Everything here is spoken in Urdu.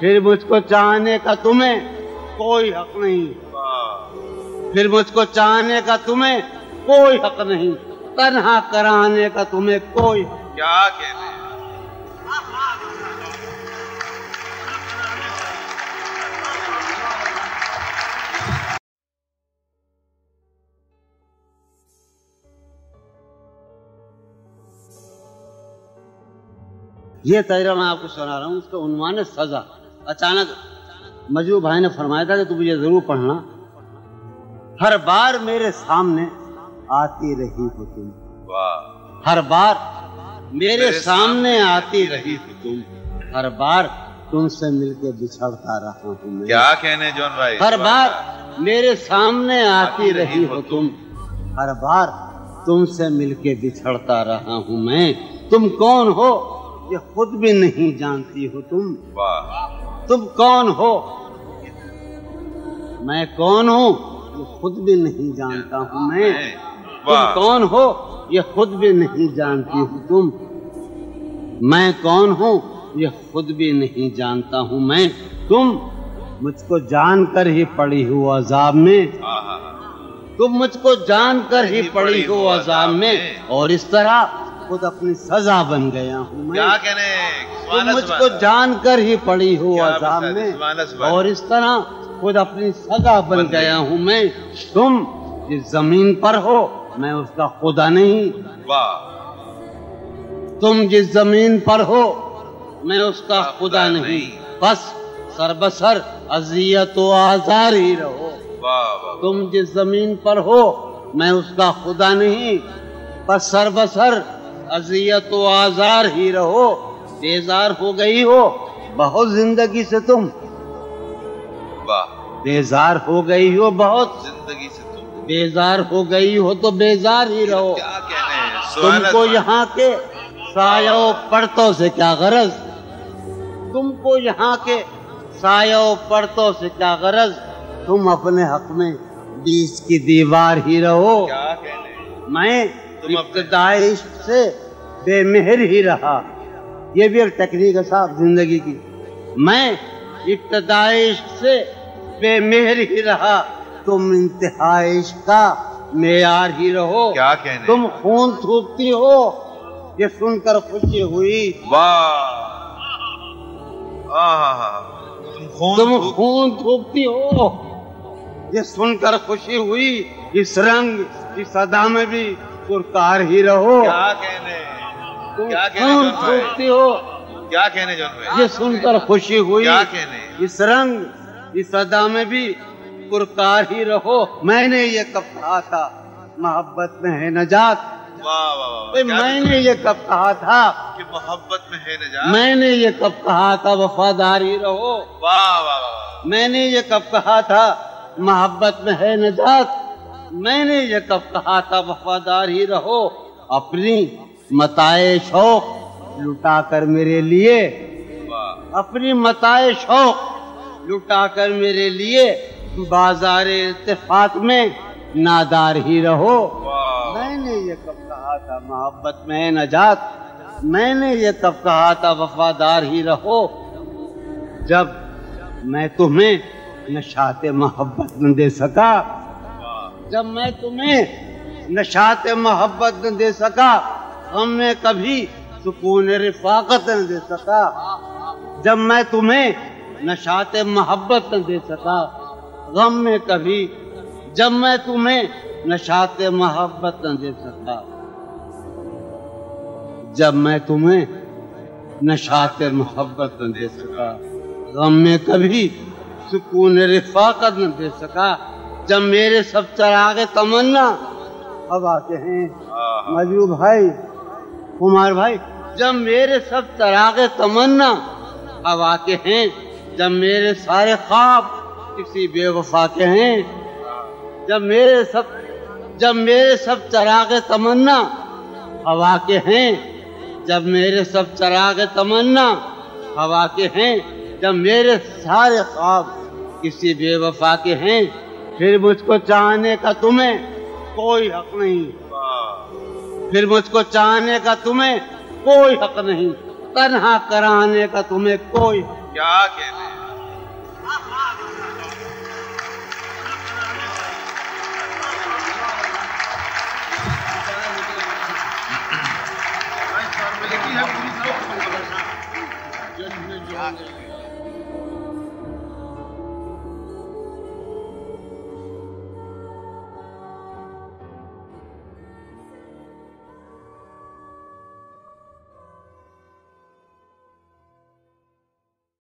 پھر مجھ کو چاہنے کا تمہیں کوئی حق نہیں۔ پھر مجھ کو چاہنے کا تمہیں کوئی حق نہیں۔ تنہا کرانے کا تمہیں کوئی کیا کہنے یہ تجربہ میں آپ کو سنا رہا ہوں اس کا عنوان ہے سزا۔ اچانک مجو بھائی نے فرمایا تھا کہ تم یہ ضرور پڑھنا۔ ہر بار میرے سامنے آتی رہی ہو تم۔ ہر بار میرے سامنے آتی رہی ہو تم۔ ہر بار تم سے مل کے بچھڑتا رہا ہوں کیا کہنے جون بھائی؟ ہر بار میرے سامنے آتی رہی ہو تم۔ ہر بار تم سے مل کے بچھڑتا رہا ہوں میں۔ تم کون ہو؟ یہ خود بھی نہیں جانتی ہو تم۔ تم کون ہو؟ میں کون ہوں؟ یہ خود بھی نہیں جانتا ہوں میں۔ تم کون ہو؟ یہ خود بھی نہیں جانتی ہو تم۔ میں کون ہوں؟ یہ خود بھی نہیں جانتا ہوں میں۔ تم مجھ کو جان کر ہی پڑی ہو عذاب میں۔ تم مجھ کو جان کر ہی پڑی ہو عذاب میں۔ اور اس طرح خود اپنی سزا بن گیا ہوں میں۔ کیا کہنے؟ تم مجھ کو جان کر ہی پڑی ہو عذاب میں۔ اور اس طرح خود اپنی سزا بن گیا ہوں میں۔ تم جس زمین پر ہو میں اس کا خدا نہیں۔ تم جس زمین پر ہو میں اس کا خدا نہیں۔ بس سر بسر اذیت و آزار ہی رہو۔ تم جس زمین پر ہو میں اس کا خدا نہیں۔ بس سر بسر اذیت و آزار ہی رہو۔ بیزار ہو گئی ہو بہت زندگی سے تم۔ واہ۔ بیزار ہو گئی ہو بہت۔ زندگی سے تم۔ بیزار ہو گئی ہو تو بیزار ہی رہو۔ کیا کہنے تم کو یہاں کے سایہ و پرتوں سے کیا غرض؟ تم کو یہاں کے سایہ و پرتوں سے کیا غرض؟ تم اپنے حق میں بیچ کی دیوار ہی رہو۔ کیا کہنے میں ابتدائی سے بے مہر ہی رہا۔ یہ بھی ایک ٹیکنیک ہے صاحب زندگی کی۔ میں ابتدائی عشق سے بے مہر ہی رہا۔ تم انتہائی عشق کا معیار ہی رہو۔ کیا کہنے؟ تم خون تھوکتی ہو۔ یہ سن کر خوشی ہوئی۔ واہ۔ تم خون تم تھوک- خون تھوکتی ہو۔ یہ سن کر خوشی ہوئی۔ اس رنگ اس ادا میں بھی پرکار ہی رہو۔ کیا کہنے؟ بھائی تھوکتی ہو۔ کیا کہنے یہ سن کر خوشی ہوئی۔ کیا کہنے؟ اس رنگ اس ادا میں بھی پرکار ہی رہو۔ میں نے یہ کب کہا تھا؟ محبت میں ہے نجات۔ میں نے یہ کب کہا تھا؟ کہ محبت میں ہے نجات۔ میں نے یہ کب کہا تھا؟ وفاداری رہو۔ میں نے یہ کب کہا تھا؟ محبت میں ہے نجات۔ میں نے یہ کب کہا تھا؟ وفادار ہی رہو۔ اپنی متائے شوق لٹا کر میرے لیے۔ اپنی متائے شوق لٹا کر میرے لیے بازار اتفاق میں نادار ہی رہو۔ میں نے یہ کب کہا تھا محبت میں نجات۔ میں نے یہ کب کہا تھا وفادار ہی رہو۔ جب میں تمہیں نشات محبت نہ دے سکا۔ جب میں تمہیں نشات محبت نہ دے سکا۔ غم میں کبھی سکون رفاقت نہ دے سکا۔ جب میں تمہیں نشات محبت نہ دے سکا۔ غم میں کبھی جب میں تمہیں نشات محبت نہ دے سکا۔ جب میں تمہیں نشات محبت نہ دے سکا۔ غم میں کبھی سکون رفاقت نہ دے سکا۔ جب میرے سب چراغ تمنا۔ اب آتے ہیں۔ آہا مجرو بھائی کمار بھائی، جب میرے سب چراغ تمنا اب آتے ہیں، جب میرے سارے خواب کسی بے وفا کے ہیں، جب میرے سب، جب میرے سب چراغ تمنا ہوا کے ہیں، جب میرے سب چراغ تمنا ہوا کے ہیں، جب میرے سارے خواب کسی بے وفا کے ہیں، پھر مجھ کو چاہنے کا تمہیں کوئی حق نہیں۔ پھر مجھ کو چاہنے کا تمہیں کوئی حق نہیں تنہا کرانے کا تمہیں کوئی کیا کہنے Thank you.